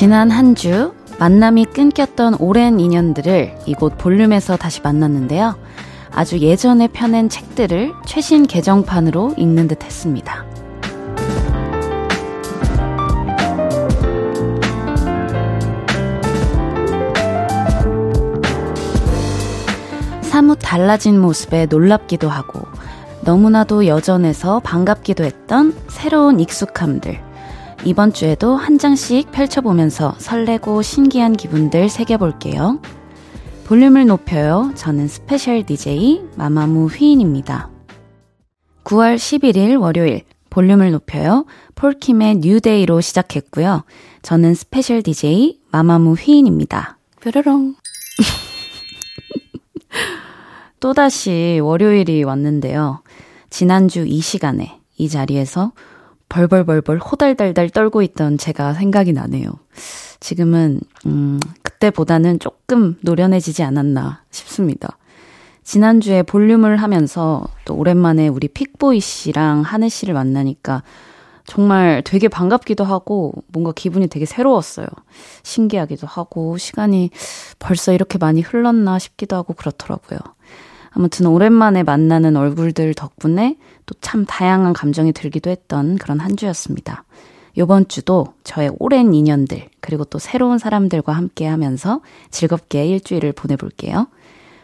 지난 한 주 만남이 끊겼던 오랜 인연들을 이곳 볼륨에서 다시 만났는데요. 아주 예전에 펴낸 책들을 최신 개정판으로 읽는 듯 했습니다. 사뭇 달라진 모습에 놀랍기도 하고 너무나도 여전해서 반갑기도 했던 새로운 익숙함들. 이번 주에도 한 장씩 펼쳐보면서 설레고 신기한 기분들 새겨볼게요. 볼륨을 높여요. 저는 special DJ 마마무 휘인입니다. 9월 11일 월요일 볼륨을 높여요. 폴킴의 New Day로 시작했고요. 저는 special DJ 마마무 휘인입니다. 뾰로롱. 또다시 월요일이 왔는데요. 지난주 이 시간에 이 자리에서 벌벌벌벌 호달달달 떨고 있던 제가 생각이 나네요. 지금은, 음, 그때보다는 조금 노련해지지 않았나 싶습니다. 지난주에 볼륨을 하면서 또 오랜만에 우리 픽보이 씨랑 하늘 씨를 만나니까 정말 되게 반갑기도 하고 뭔가 기분이 되게 새로웠어요. 신기하기도 하고 시간이 벌써 이렇게 많이 흘렀나 싶기도 하고 그렇더라고요. 아무튼 오랜만에 만나는 얼굴들 덕분에 또 참 다양한 감정이 들기도 했던 그런 한 주였습니다. 요번 주도 저의 오랜 인연들, 그리고 또 새로운 사람들과 함께 하면서 즐겁게 일주일을 보내볼게요.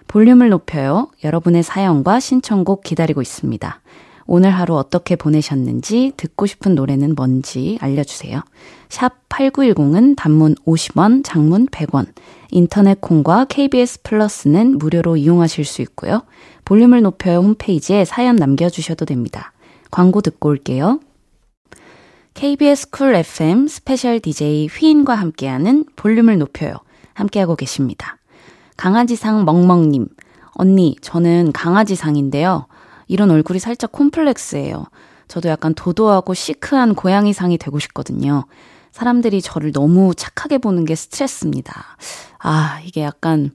볼륨을 높여요. 여러분의 사연과 신청곡 기다리고 있습니다. 오늘 하루 어떻게 보내셨는지 듣고 싶은 노래는 뭔지 알려주세요. 샵 8910은 단문 50원, 장문 100원, 인터넷 콩과 KBS 플러스는 무료로 이용하실 수 있고요. 볼륨을 높여요 홈페이지에 사연 남겨주셔도 됩니다. 광고 듣고 올게요. KBS Cool FM special DJ 휘인과 함께하는 볼륨을 높여요. 함께하고 계십니다. 강아지상 멍멍님. 언니, 저는 강아지상인데요. 이런 얼굴이 살짝 콤플렉스예요. 저도 약간 도도하고 시크한 고양이상이 되고 싶거든요. 사람들이 저를 너무 착하게 보는 게 스트레스입니다. 아, 이게 약간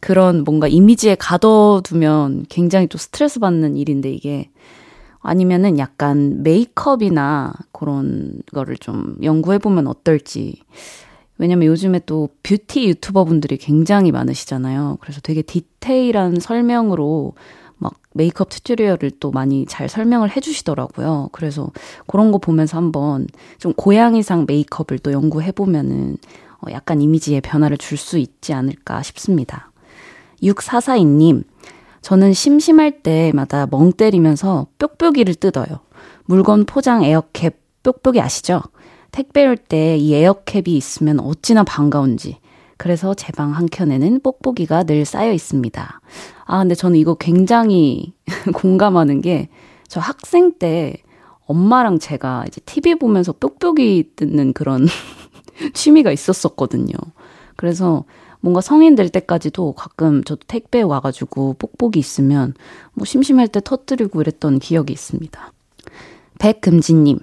그런 뭔가 이미지에 가둬두면 굉장히 또 스트레스 받는 일인데 이게 아니면은 약간 메이크업이나 그런 거를 좀 연구해 보면 어떨지. 왜냐면 요즘에 또 뷰티 유튜버 분들이 굉장히 많으시잖아요. 그래서 되게 디테일한 설명으로 막 메이크업 tutorial을 또 많이 잘 설명을 해주시더라고요. 그래서 그런 거 보면서 한번 좀 고양이상 메이크업을 또 연구해보면은 어 약간 이미지에 변화를 줄 수 있지 않을까 싶습니다. 6442님, 저는 심심할 때마다 멍 때리면서 뾱뾱이를 뜯어요. 물건 포장 에어캡 뾱뾱이 아시죠? 택배 올 때 이 에어캡이 있으면 어찌나 반가운지. 그래서 제 방 한켠에는 뽁뽁이가 늘 쌓여 있습니다. 아, 근데 저는 이거 굉장히 공감하는 게, 저 학생 때 엄마랑 제가 이제 TV 보면서 뾱뾱이 뜯는 그런 취미가 있었었거든요. 그래서 뭔가 성인 될 때까지도 가끔 저도 택배 와가지고 뽁뽁이 있으면 뭐 심심할 때 터뜨리고 이랬던 기억이 있습니다. 백금지님,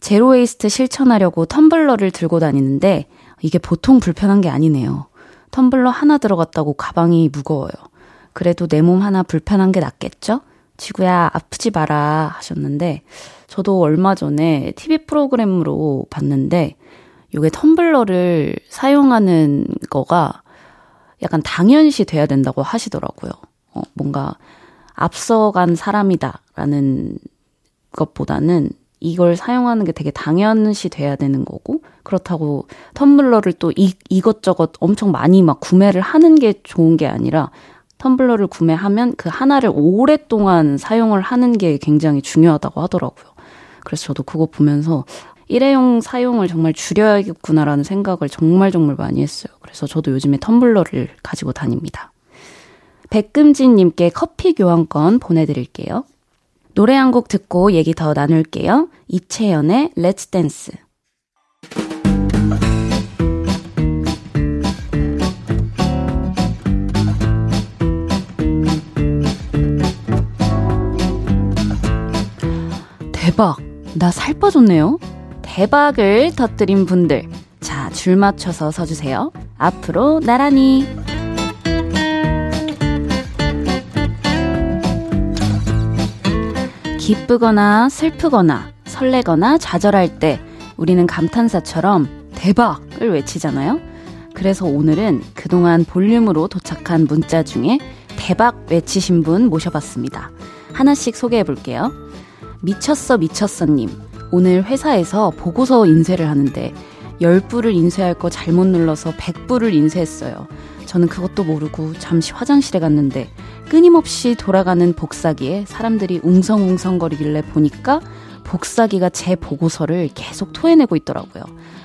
제로웨이스트 실천하려고 텀블러를 들고 다니는데 이게 보통 불편한 게 아니네요. 텀블러 하나 들어갔다고 가방이 무거워요. 그래도 내 몸 하나 불편한 게 낫겠죠? 지구야, 아프지 마라 하셨는데, 저도 얼마 전에 TV 프로그램으로 봤는데, 요게 텀블러를 사용하는 거가 약간 당연시 돼야 된다고 하시더라고요. 어, 뭔가 앞서간 사람이다라는 것보다는 이걸 사용하는 게 되게 당연시 돼야 되는 거고 그렇다고 텀블러를 또 이, 이것저것 엄청 많이 막 구매를 하는 게 좋은 게 아니라 텀블러를 구매하면 그 하나를 오랫동안 사용을 하는 게 굉장히 중요하다고 하더라고요. 그래서 저도 그거 보면서 일회용 사용을 정말 줄여야겠구나라는 생각을 정말 정말 많이 했어요. 그래서 저도 요즘에 텀블러를 가지고 다닙니다. 백금진님께 커피 교환권 보내드릴게요. 노래 한 곡 듣고 얘기 더 나눌게요. 이채연의 Let's Dance. 대박! 나 살 빠졌네요? 대박을 터뜨린 분들. 자, 줄 맞춰서 서주세요. 앞으로 나란히. 기쁘거나 슬프거나 설레거나 좌절할 때 우리는 감탄사처럼 대박! 대박을 외치잖아요. 그래서 오늘은 그동안 볼륨으로 도착한 문자 중에 대박 외치신 분 모셔봤습니다. 하나씩 소개해 볼게요. 미쳤어 미쳤어님. 오늘 회사에서 보고서 인쇄를 하는데 10부를 인쇄할 거 잘못 눌러서 100부를 인쇄했어요. 저는 그것도 모르고 잠시 화장실에 갔는데 끊임없이 돌아가는 복사기에 사람들이 웅성웅성거리길래 보니까 복사기가 제 보고서를 계속 토해내고 있더라고요.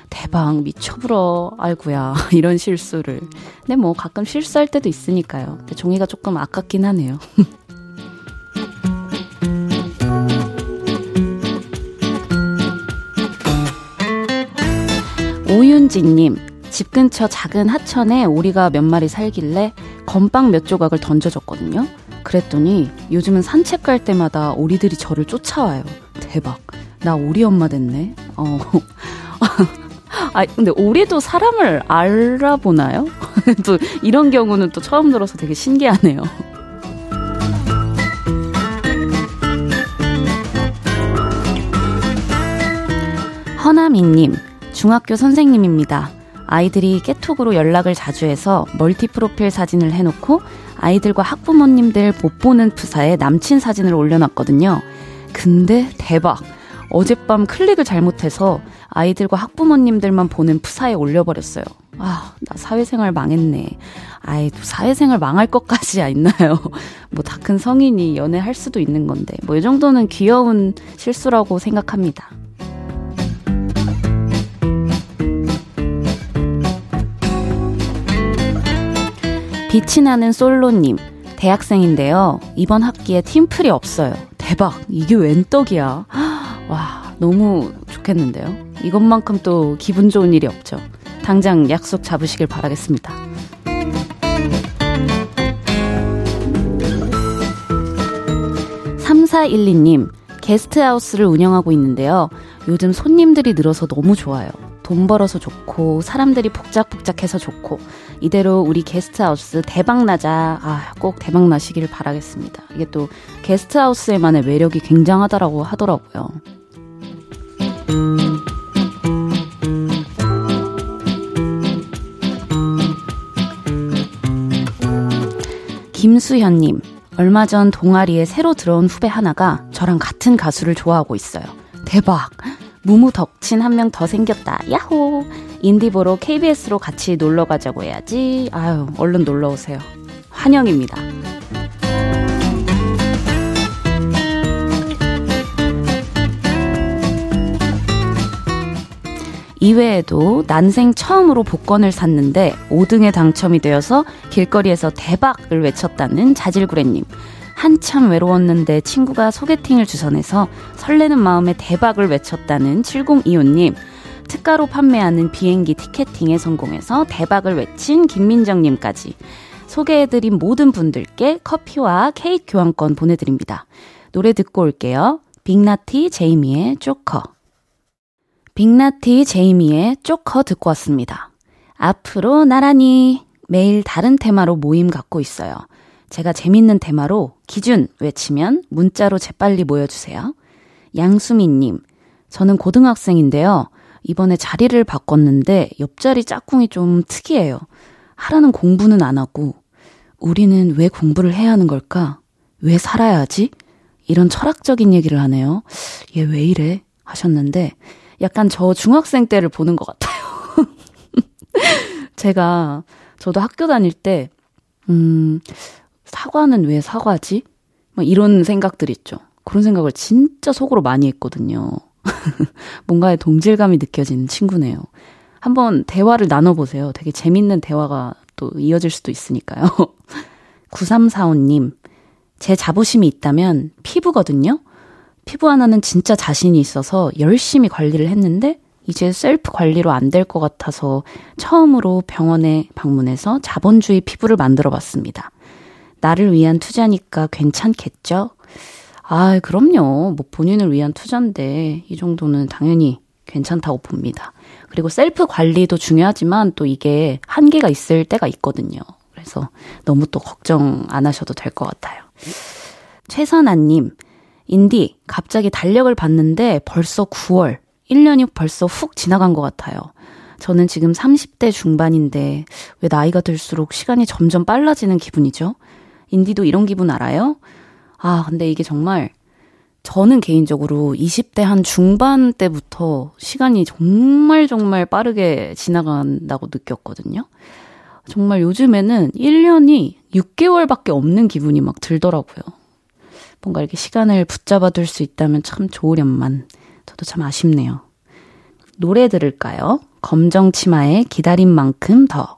대박, 미쳐불어. 아이구야 이런 실수를. 근데 뭐 가끔 실수할 때도 있으니까요. 종이가 조금 아깝긴 하네요. 오윤지님, 집 근처 작은 하천에 오리가 몇 마리 살길래 건빵 몇 조각을 던져줬거든요. 그랬더니 요즘은 산책 갈 때마다 오리들이 저를 쫓아와요. 대박. 나 오리 엄마 됐네. 어. 아, 근데 오리도 사람을 알아보나요? 또 이런 경우는 또 처음 들어서 되게 신기하네요. 허나미님, 중학교 선생님입니다. 아이들이 깨톡으로 연락을 자주 해서 멀티 프로필 사진을 해놓고 아이들과 학부모님들 못 보는 프사에 남친 사진을 올려놨거든요. 근데 대박! 어젯밤 클릭을 잘못해서 아이들과 학부모님들만 보는 프사에 올려버렸어요. 아, 나 사회생활 망했네. 아이, 사회생활 망할 것까지야 있나요? 뭐, 다 큰 성인이 연애할 수도 있는 건데, 뭐, 이 정도는 귀여운 실수라고 생각합니다. 빛이 나는 솔로님, 대학생인데요. 이번 학기에 팀플이 없어요. 대박! 이게 웬 떡이야. 와, 너무 좋겠는데요. 이것만큼 또 기분 좋은 일이 없죠. 당장 약속 잡으시길 바라겠습니다. 3412님, 게스트하우스를 운영하고 있는데요. 요즘 손님들이 늘어서 너무 좋아요. 돈 벌어서 좋고 사람들이 복작복작해서 좋고 이대로 우리 게스트하우스 대박 나자 아, 꼭 대박 나시길 바라겠습니다. 이게 또 게스트하우스에만의 매력이 굉장하다라고 하더라고요. 김수현님, 얼마 전 동아리에 새로 들어온 후배 하나가 저랑 같은 가수를 좋아하고 있어요. 대박! 무무 덕친 한 명 더 생겼다. 야호! 인디보로 KBS로 같이 놀러 가자고 해야지. 아유, 얼른 놀러 오세요. 환영입니다. 이외에도 난생 처음으로 복권을 샀는데 5등에 당첨이 되어서 길거리에서 대박을 외쳤다는 자질구레님. 한참 외로웠는데 친구가 소개팅을 주선해서 설레는 마음에 대박을 외쳤다는 7025님. 특가로 판매하는 비행기 티켓팅에 성공해서 대박을 외친 김민정님까지 소개해드린 모든 분들께 커피와 케이크 교환권 보내드립니다. 노래 듣고 올게요. 빅나티 제이미의 쪼커. 빅나티 제이미의 쪼커 듣고 왔습니다. 앞으로 나란히 매일 다른 테마로 모임 갖고 있어요. 제가 재밌는 테마로 기준 외치면 문자로 재빨리 모여주세요. 양수미님, 저는 고등학생인데요. 이번에 자리를 바꿨는데 옆자리 짝꿍이 좀 특이해요. 하라는 공부는 안 하고, 우리는 왜 공부를 해야 하는 걸까? 왜 살아야 하지? 이런 철학적인 얘기를 하네요. 얘 왜 이래? 하셨는데, 약간 저 중학생 때를 보는 것 같아요. 제가, 저도 학교 다닐 때, 음, 사과는 왜 사과지? 막 이런 생각들 있죠. 그런 생각을 진짜 속으로 많이 했거든요. 뭔가의 동질감이 느껴지는 친구네요. 한번 대화를 나눠보세요. 되게 재밌는 대화가 또 이어질 수도 있으니까요. 9345님, 제 자부심이 있다면 피부거든요? 피부 하나는 진짜 자신이 있어서 열심히 관리를 했는데, 이제 셀프 관리로 안 될 것 같아서 처음으로 병원에 방문해서 자본주의 피부를 만들어 봤습니다. 나를 위한 투자니까 괜찮겠죠? 아, 그럼요. 뭐 본인을 위한 투자인데 이 정도는 당연히 괜찮다고 봅니다. 그리고 셀프 관리도 중요하지만 또 이게 한계가 있을 때가 있거든요. 그래서 너무 또 걱정 안 하셔도 될 것 같아요. 최선아님, 인디, 갑자기 달력을 봤는데 벌써 9월. 1년이 벌써 훅 지나간 것 같아요. 저는 지금 30대 중반인데 왜 나이가 들수록 시간이 점점 빨라지는 기분이죠? 인디도 이런 기분 알아요? 아, 근데 이게 정말 저는 개인적으로 20대 한 중반 때부터 시간이 정말 정말 빠르게 지나간다고 느꼈거든요. 정말 요즘에는 1년이 6개월밖에 없는 기분이 막 들더라고요. 뭔가 이렇게 시간을 붙잡아 둘 수 있다면 참 좋으련만. 저도 참 아쉽네요. 노래 들을까요? 검정 치마의 기다린 만큼 더.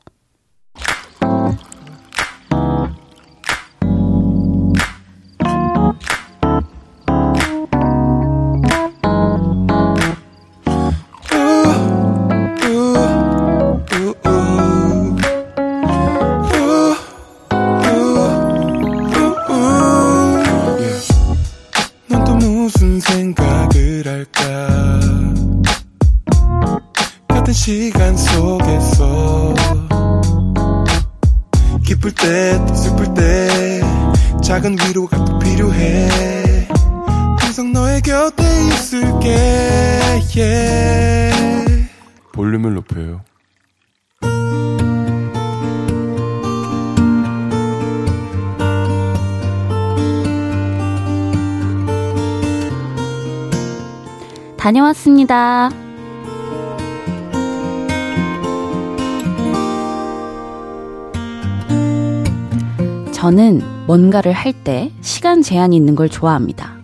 높여요 다녀왔습니다. 저는 뭔가를 할 때 시간 제한이 있는 걸 좋아합니다.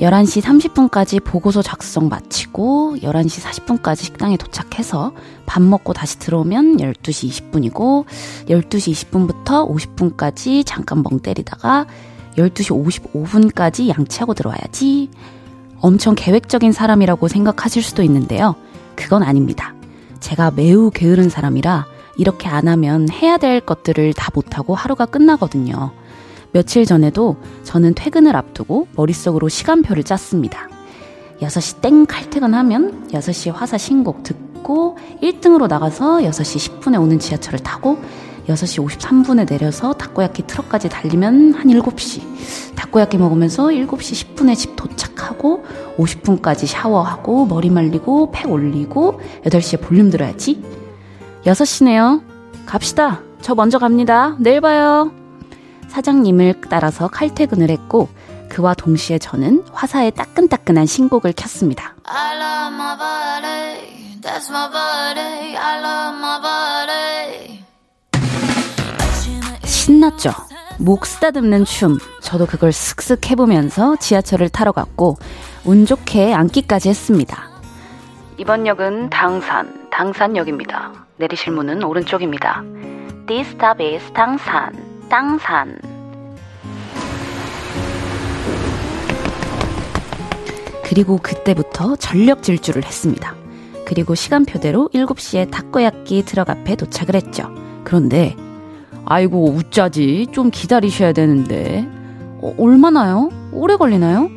11시 30분까지 보고서 작성 마치고 11시 40분까지 식당에 도착해서 밥 먹고 다시 들어오면 12시 20분이고 12시 20분부터 50분까지 잠깐 멍 때리다가 12시 55분까지 양치하고 들어와야지. 엄청 계획적인 사람이라고 생각하실 수도 있는데요. 그건 아닙니다. 제가 매우 게으른 사람이라 이렇게 안 하면 해야 될 것들을 다 못하고 하루가 끝나거든요. 며칠 전에도 저는 퇴근을 앞두고 머릿속으로 시간표를 짰습니다. 6시 땡 칼퇴근하면 6시 화사 신곡 듣고 1등으로 나가서 6시 10분에 오는 지하철을 타고 6시 53분에 내려서 타코야키 트럭까지 달리면 한 7시. 타코야키 먹으면서 7시 10분에 집 도착하고 50분까지 샤워하고 머리 말리고 팩 올리고 8시에 볼륨 들어야지. 6시네요. 갑시다. 저 먼저 갑니다. 내일 봐요. 사장님을 따라서 칼퇴근을 했고 그와 동시에 저는 화사의 따끈따끈한 신곡을 켰습니다. 신났죠? 목 쓰다듬는 춤. 저도 그걸 슥슥 해보면서 지하철을 타러 갔고 운 좋게 앉기까지 했습니다. 이번 역은 당산, 당산역입니다. 내리실 문은 오른쪽입니다. This stop is 당산, 당산. 그리고 그때부터 전력 질주를 했습니다. 그리고 시간표대로 7시에 타코야끼 트럭 앞에 도착을 했죠. 그런데 아이고 웃자지 좀 기다리셔야 되는데 어, 얼마나요? 오래 걸리나요?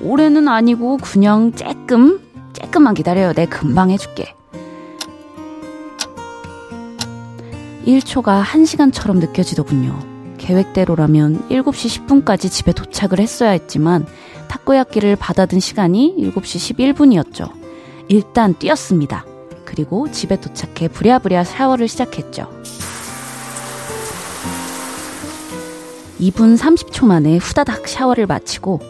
오래는 아니고 그냥 쬐끔 쬐끔만 기다려요. 내 금방 해줄게. 1초가 1시간처럼 느껴지더군요. 계획대로라면 7시 10분까지 집에 도착을 했어야 했지만 타코야끼를 받아든 시간이 7시 11분이었죠. 일단 뛰었습니다. 그리고 집에 도착해 부랴부랴 샤워를 시작했죠. 2분 30초 만에 후다닥 샤워를 마치고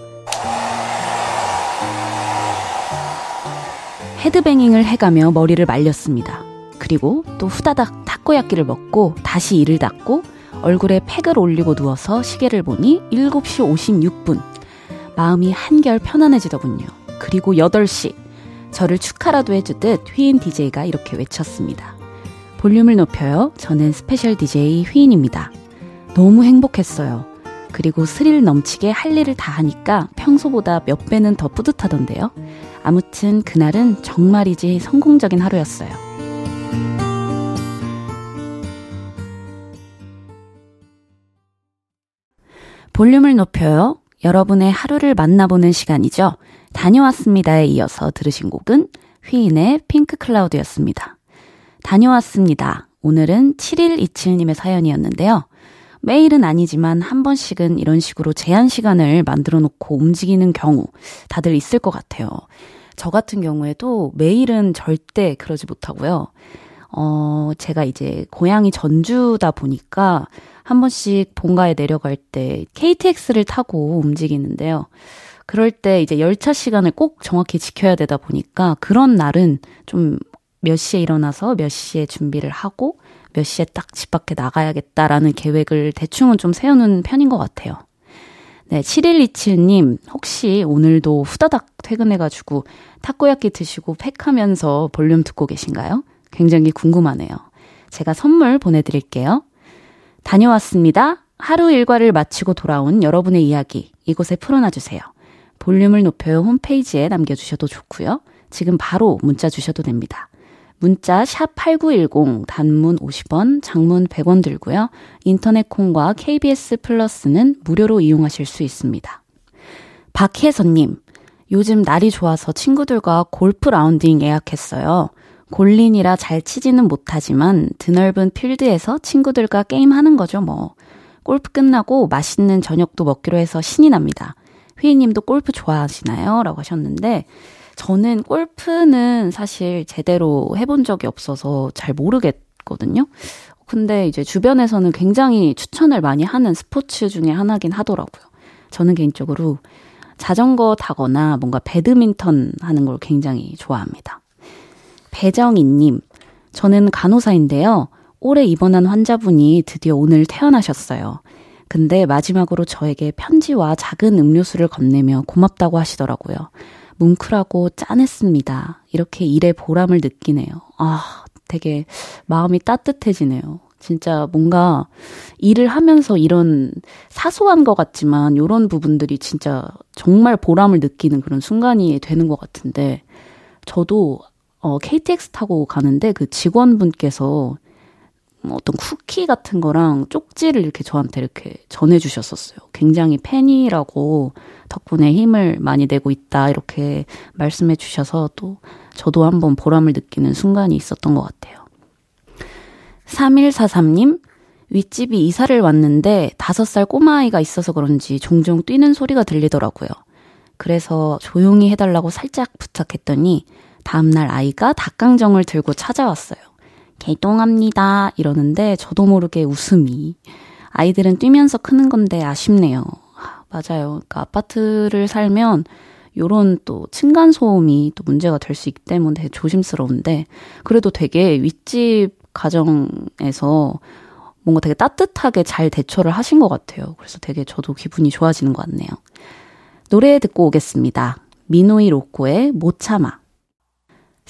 headbanging을 해가며 머리를 말렸습니다. 그리고 또 후다닥 타코야끼를 먹고 다시 이를 닦고 얼굴에 팩을 올리고 누워서 시계를 보니 7시 56분. 마음이 한결 편안해지더군요. 그리고 8시. 저를 축하라도 해주듯 휘인 DJ가 이렇게 외쳤습니다. 볼륨을 높여요. 저는 special DJ 휘인입니다. 너무 행복했어요. 그리고 스릴 넘치게 할 일을 다 하니까 평소보다 몇 배는 더 뿌듯하던데요. 아무튼 그날은 정말이지 성공적인 하루였어요. 볼륨을 높여요. 여러분의 하루를 만나보는 시간이죠. 다녀왔습니다에 이어서 들으신 곡은 휘인의 핑크 클라우드였습니다. 다녀왔습니다. 오늘은 7127님의 사연이었는데요. 매일은 아니지만 한 번씩은 이런 식으로 제한 시간을 만들어 놓고 움직이는 경우 다들 있을 것 같아요. 저 같은 경우에도 매일은 절대 그러지 못하고요. 어, 제가 이제 고향이 전주다 보니까 한 번씩 본가에 내려갈 때 KTX를 타고 움직이는데요. 그럴 때 이제 열차 시간을 꼭 정확히 지켜야 되다 보니까 그런 날은 좀 몇 시에 일어나서 몇 시에 준비를 하고 몇 시에 딱 집 밖에 나가야겠다라는 계획을 대충은 좀 세우는 편인 것 같아요. 네, 7127님, 혹시 오늘도 후다닥 퇴근해가지고 타코야끼 드시고 팩하면서 볼륨 듣고 계신가요? 굉장히 궁금하네요. 제가 선물 보내드릴게요. 다녀왔습니다. 하루 일과를 마치고 돌아온 여러분의 이야기 이곳에 풀어놔주세요. 볼륨을 높여요 홈페이지에 남겨주셔도 좋고요. 지금 바로 문자 주셔도 됩니다. 문자 샵 8910 단문 50원, 장문 100원 들고요. 인터넷 콩과 KBS 플러스는 무료로 이용하실 수 있습니다. 박혜선 님, 요즘 날이 좋아서 친구들과 골프 라운딩 예약했어요. 골린이라 잘 치지는 못하지만 드넓은 필드에서 친구들과 게임하는 거죠, 뭐. 골프 끝나고 맛있는 저녁도 먹기로 해서 신이 납니다. 휘희님도 골프 좋아하시나요? 라고 하셨는데, 저는 골프는 사실 제대로 해본 적이 없어서 잘 모르겠거든요. 근데 이제 주변에서는 굉장히 추천을 많이 하는 스포츠 중에 하나긴 하더라고요. 저는 개인적으로 자전거 타거나 뭔가 배드민턴 하는 걸 굉장히 좋아합니다. 배정희님, 저는 간호사인데요. 올해 입원한 환자분이 드디어 오늘 태어나셨어요. 근데 마지막으로 저에게 편지와 작은 음료수를 건네며 고맙다고 하시더라고요. 뭉클하고 짠했습니다. 이렇게 일의 보람을 느끼네요. 아, 되게 마음이 따뜻해지네요. 진짜 뭔가 일을 하면서 이런 사소한 것 같지만 이런 부분들이 진짜 정말 보람을 느끼는 그런 순간이 되는 것 같은데 저도 어, KTX 타고 가는데 그 직원분께서 뭐 어떤 쿠키 같은 거랑 쪽지를 이렇게 저한테 이렇게 전해주셨었어요. 굉장히 팬이라고 덕분에 힘을 많이 내고 있다 이렇게 말씀해 주셔서 또 저도 한번 보람을 느끼는 순간이 있었던 것 같아요. 3143님, 윗집이 이사를 왔는데 5살 꼬마아이가 있어서 그런지 종종 뛰는 소리가 들리더라고요. 그래서 조용히 해달라고 살짝 부탁했더니 다음날 아이가 닭강정을 들고 찾아왔어요. 개똥합니다. 이러는데 저도 모르게 웃음이. 아이들은 뛰면서 크는 건데 아쉽네요. 맞아요. 그러니까 아파트를 살면 요런 또 층간소음이 또 문제가 될 수 있기 때문에 조심스러운데 그래도 되게 윗집 가정에서 뭔가 되게 따뜻하게 잘 대처를 하신 것 같아요. 그래서 되게 저도 기분이 좋아지는 것 같네요. 노래 듣고 오겠습니다. 미노이 로꼬의 못 참아.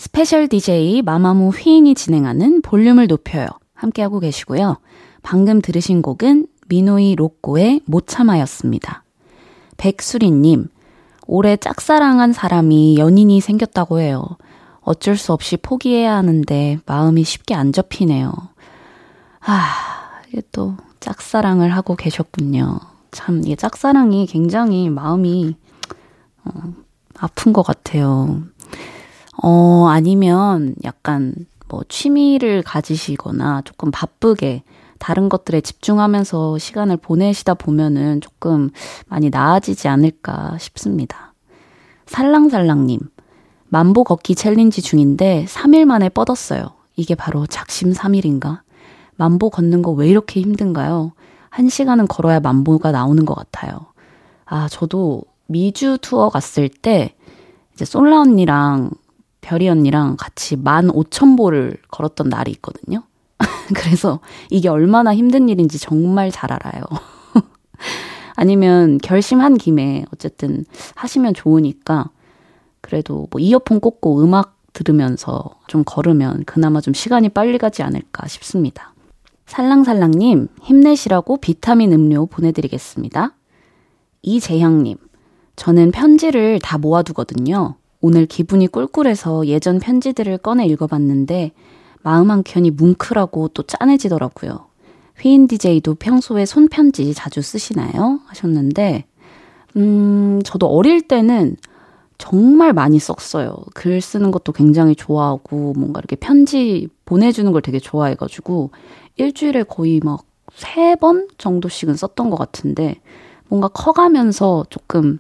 special DJ 마마무 휘인이 진행하는 볼륨을 높여요. 함께하고 계시고요. 방금 들으신 곡은 미노이 로꼬의 못 참아였습니다. 백수리님, 올해 짝사랑한 사람이 연인이 생겼다고 해요. 어쩔 수 없이 포기해야 하는데 마음이 쉽게 안 접히네요. 아, 이게 또 짝사랑을 하고 계셨군요. 참, 이게 짝사랑이 굉장히 마음이, 어, 아픈 것 같아요. 어, 아니면 약간 뭐 취미를 가지시거나 조금 바쁘게 다른 것들에 집중하면서 시간을 보내시다 보면은 조금 많이 나아지지 않을까 싶습니다. 살랑살랑님, 만보 걷기 챌린지 중인데 3일 만에 뻗었어요. 이게 바로 작심 3일인가? 만보 걷는 거 왜 이렇게 힘든가요? 한 시간은 걸어야 만보가 나오는 것 같아요. 아, 저도 미주 투어 갔을 때 이제 솔라 언니랑 별이 언니랑 같이 15,000보를 걸었던 날이 있거든요. 그래서 이게 얼마나 힘든 일인지 정말 잘 알아요. 아니면 결심한 김에 어쨌든 하시면 좋으니까 그래도 뭐 이어폰 꽂고 음악 들으면서 좀 걸으면 그나마 좀 시간이 빨리 가지 않을까 싶습니다. 살랑살랑님, 힘내시라고 비타민 음료 보내드리겠습니다. 이재형님, 저는 편지를 다 모아두거든요. 오늘 기분이 꿀꿀해서 예전 편지들을 꺼내 읽어봤는데 마음 한켠이 뭉클하고 또 짠해지더라고요. 휘인 DJ도 평소에 손편지 자주 쓰시나요? 하셨는데, 음, 저도 어릴 때는 정말 많이 썼어요. 글 쓰는 것도 굉장히 좋아하고, 뭔가 이렇게 편지 보내주는 걸 되게 좋아해가지고, 일주일에 거의 막 세 번 정도씩은 썼던 것 같은데, 뭔가 커가면서 조금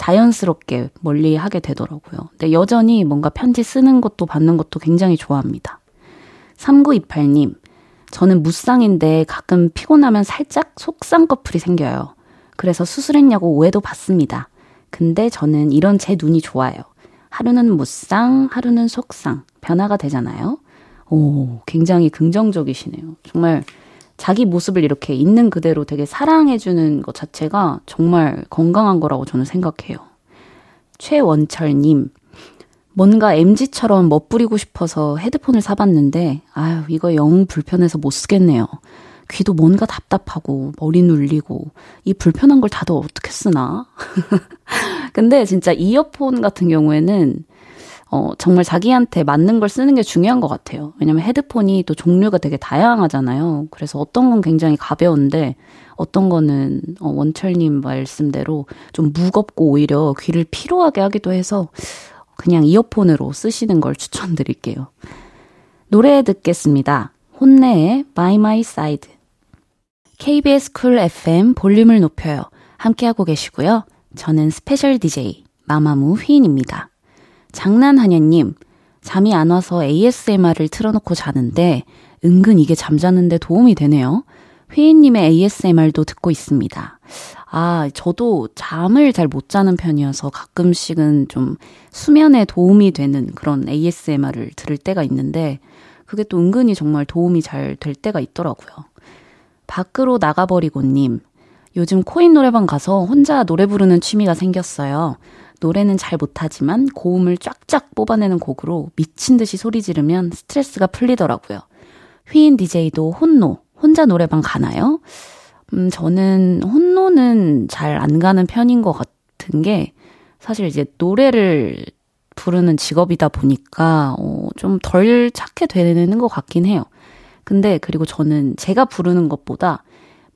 자연스럽게 멀리 하게 되더라고요. 근데 여전히 뭔가 편지 쓰는 것도 받는 것도 굉장히 좋아합니다. 3928님, 저는 무쌍인데 가끔 피곤하면 살짝 커플이 생겨요. 그래서 수술했냐고 오해도 받습니다. 근데 저는 이런 제 눈이 좋아요. 하루는 무쌍, 하루는 속상. 변화가 되잖아요. 오, 굉장히 긍정적이시네요. 정말 자기 모습을 이렇게 있는 그대로 되게 사랑해주는 것 자체가 정말 건강한 거라고 저는 생각해요. 최원철님, 뭔가 MG처럼 멋부리고 싶어서 헤드폰을 사봤는데, 아유, 이거 영 불편해서 못 쓰겠네요. 귀도 뭔가 답답하고, 머리 눌리고, 이 불편한 걸 다들 어떻게 쓰나? 근데 진짜 이어폰 같은 경우에는, 어, 정말 자기한테 맞는 걸 쓰는 게 중요한 것 같아요. 왜냐면 헤드폰이 또 종류가 되게 다양하잖아요. 그래서 어떤 건 굉장히 가벼운데, 어떤 거는, 어, 원철님 말씀대로 좀 무겁고 오히려 귀를 피로하게 하기도 해서, 그냥 이어폰으로 쓰시는 걸 추천드릴게요. 노래 듣겠습니다. 혼내의 By My Side. KBS 쿨 FM 볼륨을 높여요. 함께하고 계시고요. 저는 special DJ 마마무 휘인입니다. 장난하냐님, 잠이 안 와서 ASMR을 틀어놓고 자는데 은근 이게 잠자는데 도움이 되네요. 휘인님의 ASMR도 듣고 있습니다. 아, 저도 잠을 잘 못 자는 편이어서 가끔씩은 좀 수면에 도움이 되는 그런 ASMR을 들을 때가 있는데 그게 또 은근히 정말 도움이 잘 될 때가 있더라고요. 밖으로 나가버리고님, 요즘 코인 노래방 가서 혼자 노래 부르는 취미가 생겼어요. 노래는 잘 못하지만 고음을 쫙쫙 뽑아내는 곡으로 미친 듯이 소리 지르면 스트레스가 풀리더라고요. 휘인 DJ도 혼노, 혼자 노래방 가나요? 음, 저는 혼노는 잘 안 가는 편인 것 같은 게 사실 이제 노래를 부르는 직업이다 보니까 어, 좀 덜 찾게 되는 것 같긴 해요. 근데 그리고 저는 제가 부르는 것보다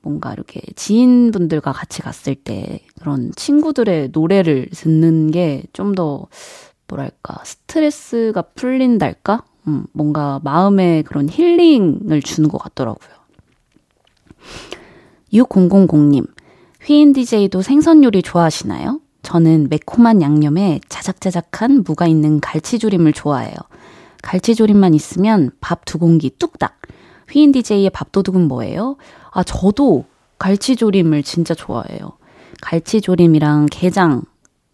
뭔가 이렇게 지인분들과 같이 갔을 때 그런 친구들의 노래를 듣는 게 좀 더 뭐랄까 스트레스가 풀린달까? 음, 뭔가 마음에 그런 힐링을 주는 것 같더라고요. 6000님, 휘인 DJ도 생선 요리 좋아하시나요? 저는 매콤한 양념에 자작자작한 무가 있는 갈치조림을 좋아해요. 갈치조림만 있으면 밥 두 공기 뚝딱. 휘인 DJ의 밥도둑은 뭐예요? 아, 저도 갈치조림을 진짜 좋아해요. 갈치조림이랑 게장,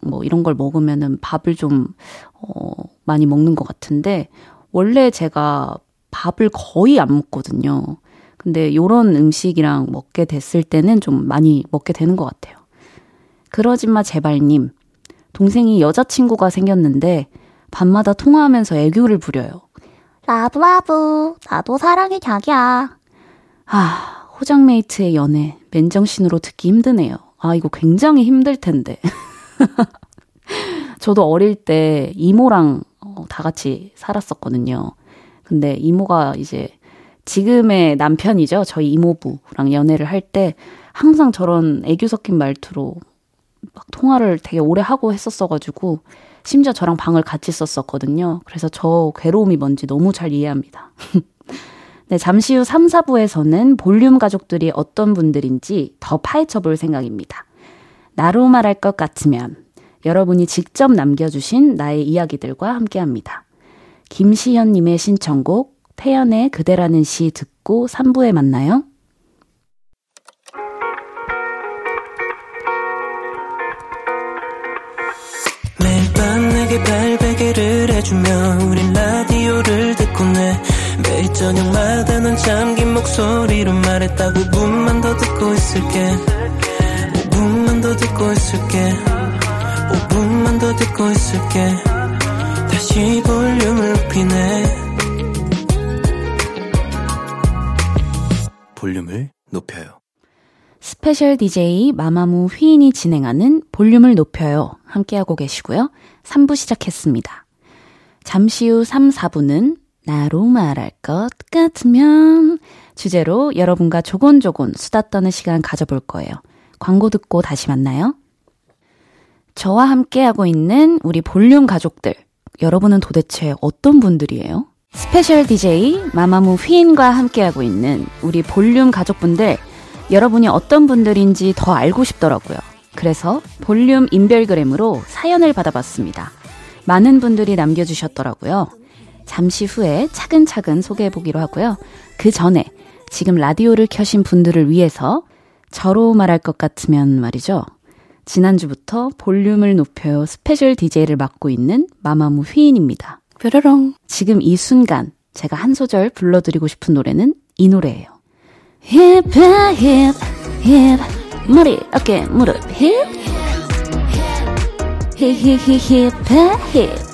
뭐 이런 걸 먹으면은 밥을 좀, 어, 많이 먹는 것 같은데, 원래 제가 밥을 거의 안 먹거든요. 근데 요런 음식이랑 먹게 됐을 때는 좀 많이 먹게 되는 것 같아요. 그러지마 제발님. 동생이 여자친구가 생겼는데 밤마다 통화하면서 애교를 부려요. Love love, 나도 사랑해 자기야. 아, 호적메이트의 연애, 맨정신으로 듣기 힘드네요. 아, 이거 굉장히 힘들 텐데. 저도 어릴 때 이모랑 어, 다 같이 살았었거든요. 근데 이모가 이제 지금의 남편이죠. 저희 이모부랑 연애를 할 때 항상 저런 애교 섞인 말투로 막 통화를 되게 오래 하고 했었어가지고 심지어 저랑 방을 같이 썼었거든요. 그래서 저 괴로움이 뭔지 너무 잘 이해합니다. 네, 잠시 후 3, 4부에서는 볼륨 가족들이 어떤 분들인지 더 파헤쳐 볼 생각입니다. 나로 말할 것 같으면 여러분이 직접 남겨주신 나의 이야기들과 함께 합니다. 김시현님의 신청곡 태연의 그대라는 시 듣고 3부에 만나요. 매일 밤 내게 팔베개를 해주며 우린 라디오를 듣고 내 매일 저녁마다 넌 잠긴 목소리로 말했다 5분만 더 듣고 있을게 5분만 더 듣고 있을게 5분만 더 듣고 있을게 다시 볼륨을 높이네 볼륨을 높여요. special DJ 마마무 휘인이 진행하는 볼륨을 높여요. 함께하고 계시고요. 3부 시작했습니다. 잠시 후 3, 4부는 나로 말할 것 같으면 주제로 여러분과 조곤조곤 수다 떠는 시간 가져볼 거예요. 광고 듣고 다시 만나요. 저와 함께하고 있는 우리 볼륨 가족들. 여러분은 도대체 어떤 분들이에요? special DJ 마마무 휘인과 함께하고 있는 우리 볼륨 가족분들 여러분이 어떤 분들인지 더 알고 싶더라고요. 그래서 볼륨 인별그램으로 사연을 받아봤습니다. 많은 분들이 남겨주셨더라고요. 잠시 후에 차근차근 소개해 보기로 하고요. 그 전에 지금 라디오를 켜신 분들을 위해서 저로 말할 것 같으면 말이죠. 지난주부터 볼륨을 높여요 스페셜 DJ를 맡고 있는 마마무 휘인입니다. 뾰로롱. 지금 이 순간 제가 한 소절 불러드리고 싶은 노래는 이 노래예요. Hip, hip, hip. 머리, 어깨, 무릎, hip. Hip, hip, hip, hip, hip.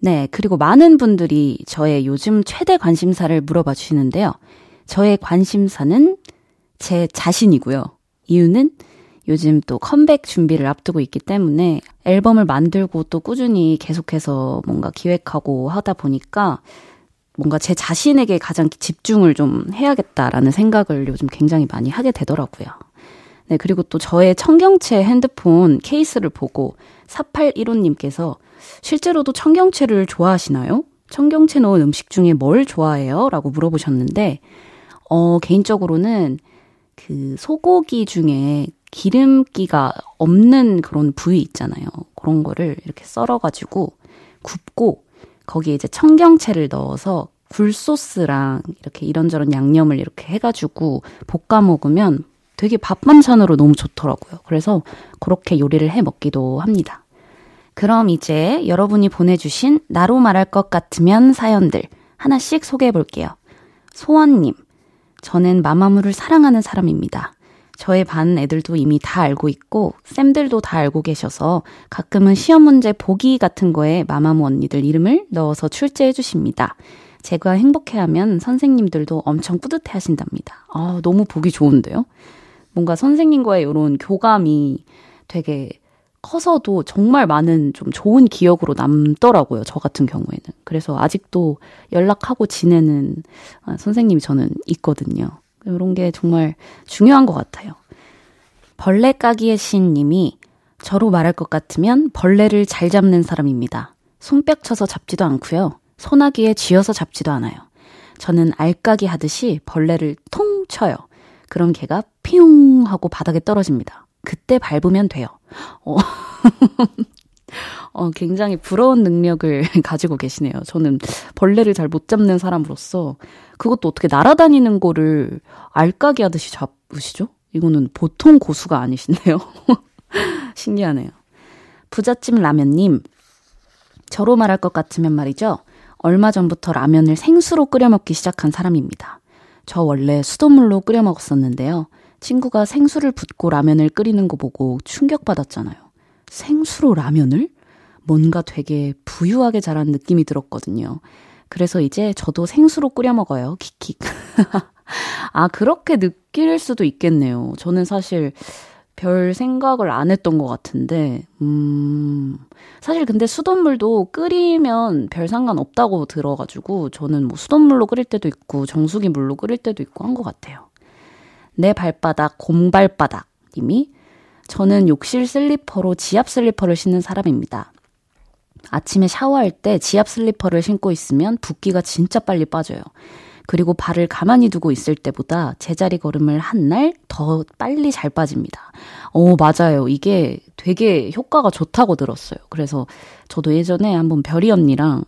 네, 그리고 많은 분들이 저의 요즘 최대 관심사를 물어봐 주시는데요. 저의 관심사는 제 자신이고요. 이유는 요즘 또 컴백 준비를 앞두고 있기 때문에 앨범을 만들고 또 꾸준히 계속해서 뭔가 기획하고 하다 보니까 뭔가 제 자신에게 가장 집중을 좀 해야겠다라는 생각을 요즘 굉장히 많이 하게 되더라고요. 네, 그리고 또 저의 청경채 핸드폰 케이스를 보고 4815님께서 실제로도 청경채를 좋아하시나요? 청경채 넣은 음식 중에 뭘 좋아해요? 라고 물어보셨는데, 어, 개인적으로는 그 소고기 중에 기름기가 없는 그런 부위 있잖아요. 그런 거를 이렇게 썰어가지고 굽고 거기에 이제 청경채를 넣어서 굴소스랑 이렇게 이런저런 양념을 이렇게 해가지고 볶아 먹으면 되게 밥 반찬으로 너무 좋더라고요. 그래서 그렇게 요리를 해 먹기도 합니다. 그럼 이제 여러분이 보내주신 나로 말할 것 같으면 사연들 하나씩 소개해 볼게요. 소원님, 저는 마마무를 사랑하는 사람입니다. 저의 반 애들도 이미 다 알고 있고 쌤들도 다 알고 계셔서 가끔은 시험 문제 보기 같은 거에 마마무 언니들 이름을 넣어서 출제해 주십니다. 제가 행복해하면 선생님들도 엄청 뿌듯해 하신답니다. 아, 너무 보기 좋은데요? 뭔가 선생님과의 이런 교감이 되게 커서도 정말 많은 좀 좋은 기억으로 남더라고요. 저 같은 경우에는. 그래서 아직도 연락하고 지내는 아, 선생님이 저는 있거든요. 이런 게 정말 중요한 것 같아요. 벌레 까기의 신님이 저로 말할 것 같으면 벌레를 잘 잡는 사람입니다. 손뼉 쳐서 잡지도 않고요. 소나기에 쥐어서 잡지도 않아요. 저는 알까기 하듯이 벌레를 통 쳐요. 그럼 걔가 피웅 하고 바닥에 떨어집니다. 그때 밟으면 돼요. 어. 어, 굉장히 부러운 능력을 가지고 계시네요. 저는 벌레를 잘 못 잡는 사람으로서 그것도 어떻게 날아다니는 거를 알까기 하듯이 잡으시죠? 이거는 보통 고수가 아니신데요. 신기하네요. 부잣집 라면님, 저로 말할 것 같으면 말이죠. 얼마 전부터 라면을 생수로 끓여 먹기 시작한 사람입니다. 저 원래 수돗물로 끓여 먹었었는데요. 친구가 생수를 붓고 라면을 끓이는 거 보고 충격받았잖아요. 생수로 라면을? 뭔가 되게 부유하게 자란 느낌이 들었거든요. 그래서 이제 저도 생수로 끓여 먹어요. 킥킥. 아, 그렇게 느낄 수도 있겠네요. 저는 사실 별 생각을 안 했던 것 같은데, 음, 사실 근데 수돗물도 끓이면 별 상관 없다고 들어가지고, 저는 뭐 수돗물로 끓일 때도 있고, 정수기 물로 끓일 때도 있고 한 것 같아요. 내 발바닥, 곰발바닥 님이 저는 욕실 슬리퍼로 지압 슬리퍼를 신는 사람입니다. 아침에 샤워할 때 지압 슬리퍼를 신고 있으면 붓기가 진짜 빨리 빠져요. 그리고 발을 가만히 두고 있을 때보다 제자리 걸음을 한 날 더 빨리 잘 빠집니다. 어, 맞아요. 이게 되게 효과가 좋다고 들었어요. 그래서 저도 예전에 한번 별이 언니랑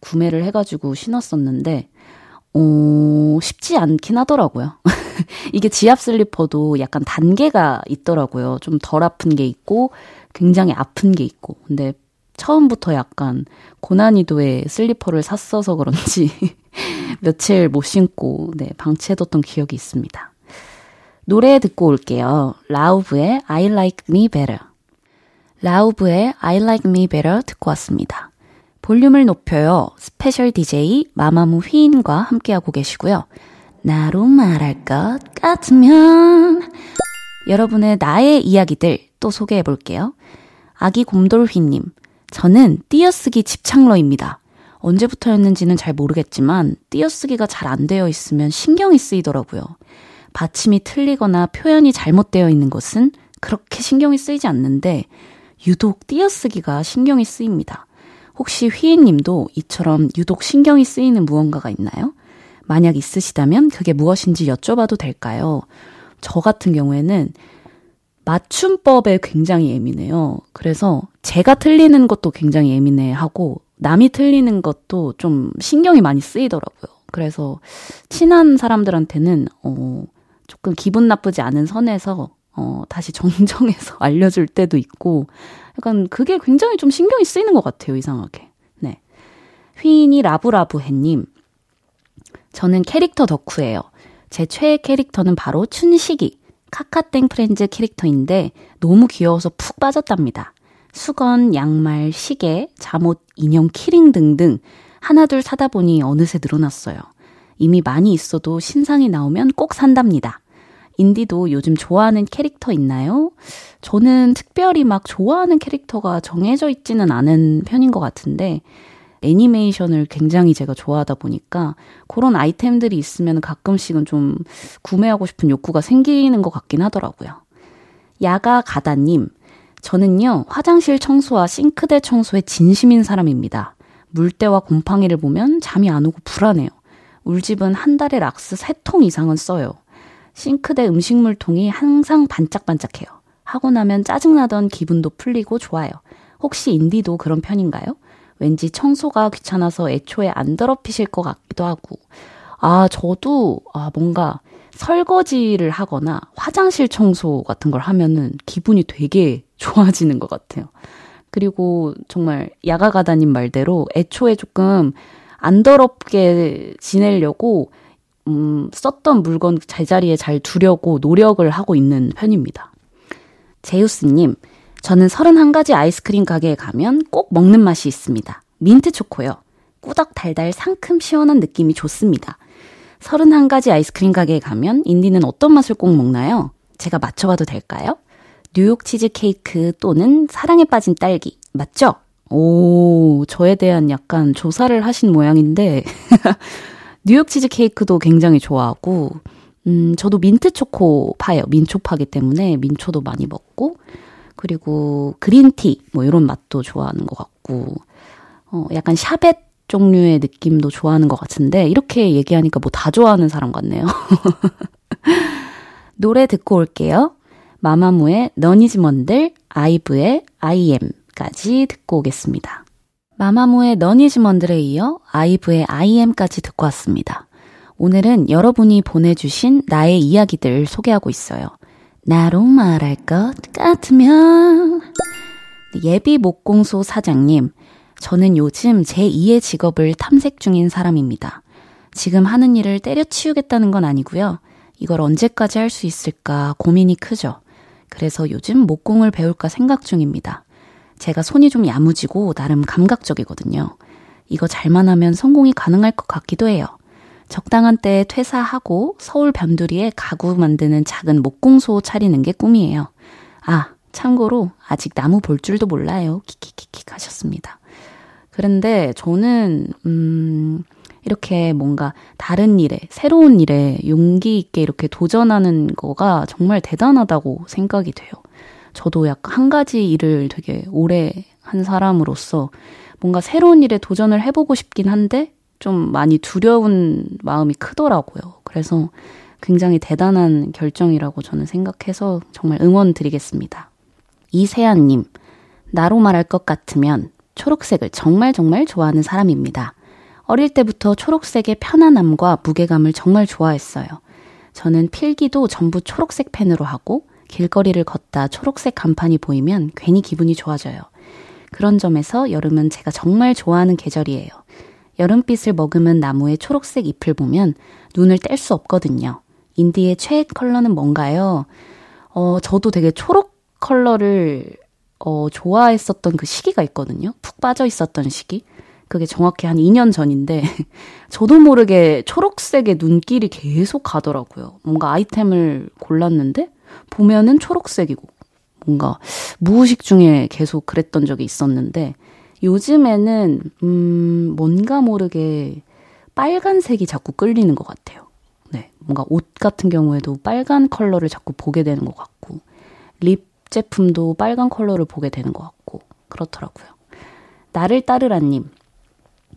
구매를 해가지고 신었었는데, 어, 쉽지 않긴 하더라고요. 이게 지압 슬리퍼도 약간 단계가 있더라고요. 좀 덜 아픈 게 있고, 굉장히 아픈 게 있고. 근데 처음부터 약간 고난이도의 슬리퍼를 샀어서 그런지 며칠 못 신고, 네, 방치해뒀던 기억이 있습니다. 노래 듣고 올게요. Lauv의 I Like Me Better. Lauv의 I Like Me Better 듣고 왔습니다. 볼륨을 높여요. special DJ 마마무 휘인과 함께하고 계시고요. 나로 말할 것 같으면 여러분의 나의 이야기들 또 소개해 볼게요. 아기 곰돌휘님, 저는 띄어쓰기 집착러입니다. 언제부터였는지는 잘 모르겠지만 띄어쓰기가 잘 안 되어 있으면 신경이 쓰이더라고요. 받침이 틀리거나 표현이 잘못되어 있는 것은 그렇게 신경이 쓰이지 않는데 유독 띄어쓰기가 신경이 쓰입니다. 혹시 휘인님도 이처럼 유독 신경이 쓰이는 무언가가 있나요? 만약 있으시다면 그게 무엇인지 여쭤봐도 될까요? 저 같은 경우에는 맞춤법에 굉장히 예민해요. 그래서 제가 틀리는 것도 굉장히 예민해하고 남이 틀리는 것도 좀 신경이 많이 쓰이더라고요. 그래서 친한 사람들한테는 어 조금 기분 나쁘지 않은 선에서 어 다시 정정해서 알려줄 때도 있고 약간 그게 굉장히 좀 신경이 쓰이는 것 같아요. 이상하게. 네. 휘인이 love love해님. 저는 캐릭터 덕후예요. 제 최애 캐릭터는 바로 춘식이. 카카땡 프렌즈 캐릭터인데 너무 귀여워서 푹 빠졌답니다. 수건, 양말, 시계, 잠옷, 인형, 키링 등등 하나둘 사다 보니 어느새 늘어났어요. 이미 많이 있어도 신상이 나오면 꼭 산답니다. 인디도 요즘 좋아하는 캐릭터 있나요? 저는 특별히 막 좋아하는 캐릭터가 정해져 있지는 않은 편인 것 같은데, 애니메이션을 굉장히 제가 좋아하다 보니까 그런 아이템들이 있으면 가끔씩은 좀 구매하고 싶은 욕구가 생기는 것 같긴 하더라고요. 야가 가다님, 저는요, 화장실 청소와 싱크대 청소에 진심인 사람입니다. 물때와 곰팡이를 보면 잠이 안 오고 불안해요. 울집은 한 달에 락스 3통 이상은 써요. 싱크대 음식물통이 항상 반짝반짝해요. 하고 나면 짜증나던 기분도 풀리고 좋아요. 혹시 인디도 그런 편인가요? 왠지 청소가 귀찮아서 애초에 안 더럽히실 것 같기도 하고. 아, 저도, 아, 뭔가 설거지를 하거나 화장실 청소 같은 걸 하면은 기분이 되게 좋아지는 것 같아요. 그리고 정말 야가가다님 말대로 애초에 조금 안 더럽게 지내려고 음, 썼던 물건 제자리에 잘 두려고 노력을 하고 있는 편입니다. 제우스님, 저는 31가지 아이스크림 가게에 가면 꼭 먹는 맛이 있습니다. 민트 초코요. 꾸덕 달달 상큼 시원한 느낌이 좋습니다. 31가지 아이스크림 가게에 가면 인디는 어떤 맛을 꼭 먹나요? 제가 맞춰봐도 될까요? 뉴욕 치즈 케이크 또는 사랑에 빠진 딸기. 맞죠? 오, 저에 대한 약간 조사를 하신 모양인데, 뉴욕 치즈 케이크도 굉장히 좋아하고, 음, 저도 민트 초코 파예요. 민초파기 때문에 민초도 많이 먹고, 그리고 그린티, 뭐 이런 맛도 좋아하는 것 같고, 어, 약간 샤벳 종류의 느낌도 좋아하는 것 같은데, 이렇게 얘기하니까 뭐 다 좋아하는 사람 같네요. 노래 듣고 올게요. 마마무의 너니즈먼들, 아이브의 IM까지 듣고 오겠습니다. 마마무의 너니즈먼들에 이어 아이브의 IM까지 듣고 왔습니다. 오늘은 여러분이 보내주신 나의 이야기들 소개하고 있어요. 나로 말할 것 같으면 예비 목공소 사장님, 저는 요즘 제2의 직업을 탐색 중인 사람입니다. 지금 하는 일을 때려치우겠다는 건 아니고요. 이걸 언제까지 할 수 있을까 고민이 크죠. 그래서 요즘 목공을 배울까 생각 중입니다. 제가 손이 좀 야무지고 나름 감각적이거든요. 이거 잘만 하면 성공이 가능할 것 같기도 해요. 적당한 때에 퇴사하고 서울 변두리에 가구 만드는 작은 목공소 차리는 게 꿈이에요. 아, 참고로 아직 나무 볼 줄도 몰라요. 키키키키 하셨습니다. 그런데 저는, 음, 이렇게 뭔가 다른 일에, 새로운 일에 용기 있게 이렇게 도전하는 거가 정말 대단하다고 생각이 돼요. 저도 약간 한 가지 일을 되게 오래 한 사람으로서 뭔가 새로운 일에 도전을 해보고 싶긴 한데 좀 많이 두려운 마음이 크더라고요. 그래서 굉장히 대단한 결정이라고 저는 생각해서 정말 응원 드리겠습니다. 이세연님, 나로 말할 것 같으면 초록색을 정말 정말 좋아하는 사람입니다. 어릴 때부터 초록색의 편안함과 무게감을 정말 좋아했어요. 저는 필기도 전부 초록색 펜으로 하고 길거리를 걷다 초록색 간판이 보이면 괜히 기분이 좋아져요. 그런 점에서 여름은 제가 정말 좋아하는 계절이에요. 여름빛을 머금은 나무의 초록색 잎을 보면 눈을 뗄 수 없거든요. 인디의 최애 컬러는 뭔가요? 어, 저도 되게 초록 컬러를 어, 좋아했었던 그 시기가 있거든요. 푹 빠져 있었던 시기. 그게 정확히 한 2년 전인데, 저도 모르게 초록색에 눈길이 계속 가더라고요. 뭔가 아이템을 골랐는데, 보면은 초록색이고, 뭔가 무의식 중에 계속 그랬던 적이 있었는데, 요즘에는, 음, 뭔가 모르게 빨간색이 자꾸 끌리는 것 같아요. 네. 뭔가 옷 같은 경우에도 빨간 컬러를 자꾸 보게 되는 것 같고, lip 제품도 빨간 컬러를 보게 되는 것 같고, 그렇더라고요. 나를 따르라님.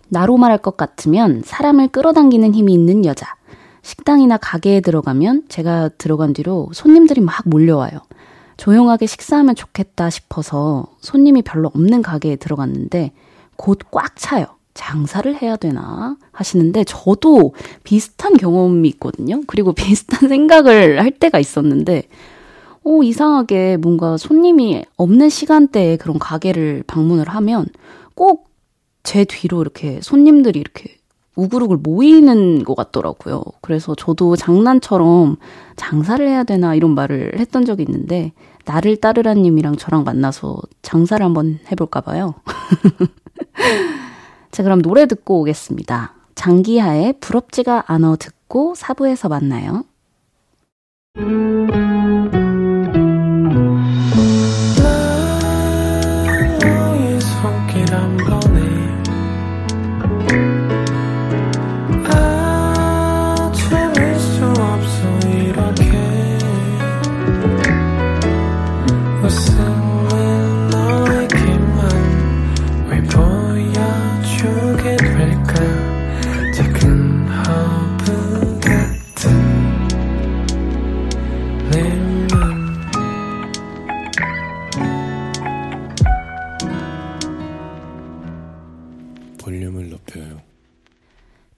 나로 말할 것 같으면 사람을 끌어당기는 힘이 있는 여자. 식당이나 가게에 들어가면 제가 들어간 뒤로 손님들이 막 몰려와요. 조용하게 식사하면 좋겠다 싶어서 손님이 별로 없는 가게에 들어갔는데 곧 꽉 차요. 장사를 해야 되나 하시는데 저도 비슷한 경험이 있거든요. 그리고 비슷한 생각을 할 때가 있었는데 어, 이상하게 뭔가 손님이 없는 시간대에 그런 가게를 방문을 하면 꼭 제 뒤로 이렇게 손님들이 이렇게 우글우글 모이는 것 같더라고요. 그래서 저도 장난처럼 장사를 해야 되나 이런 말을 했던 적이 있는데 나를 따르라님이랑 저랑 만나서 장사를 한번 해볼까 봐요. 자, 그럼 노래 듣고 오겠습니다. 장기하의 부럽지가 않어 듣고 사부에서 만나요.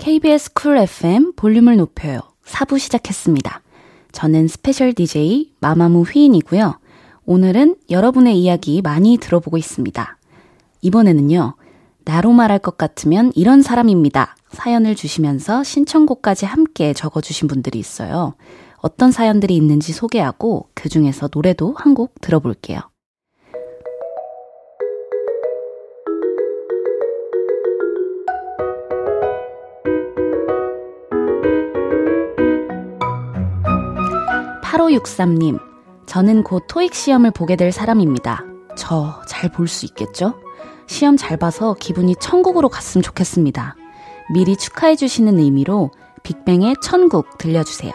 KBS 쿨 FM 볼륨을 높여요. 4부 시작했습니다. 저는 special DJ 마마무 휘인이고요. 오늘은 여러분의 이야기 많이 들어보고 있습니다. 이번에는요. 나로 말할 것 같으면 이런 사람입니다. 사연을 주시면서 신청곡까지 함께 적어주신 분들이 있어요. 어떤 사연들이 있는지 소개하고 그 중에서 노래도 한 곡 들어볼게요. 8563님, 저는 곧 토익 시험을 보게 될 사람입니다. 저 잘 볼 수 있겠죠? 시험 잘 봐서 기분이 천국으로 갔으면 좋겠습니다. 미리 축하해 주시는 의미로 빅뱅의 천국 들려주세요.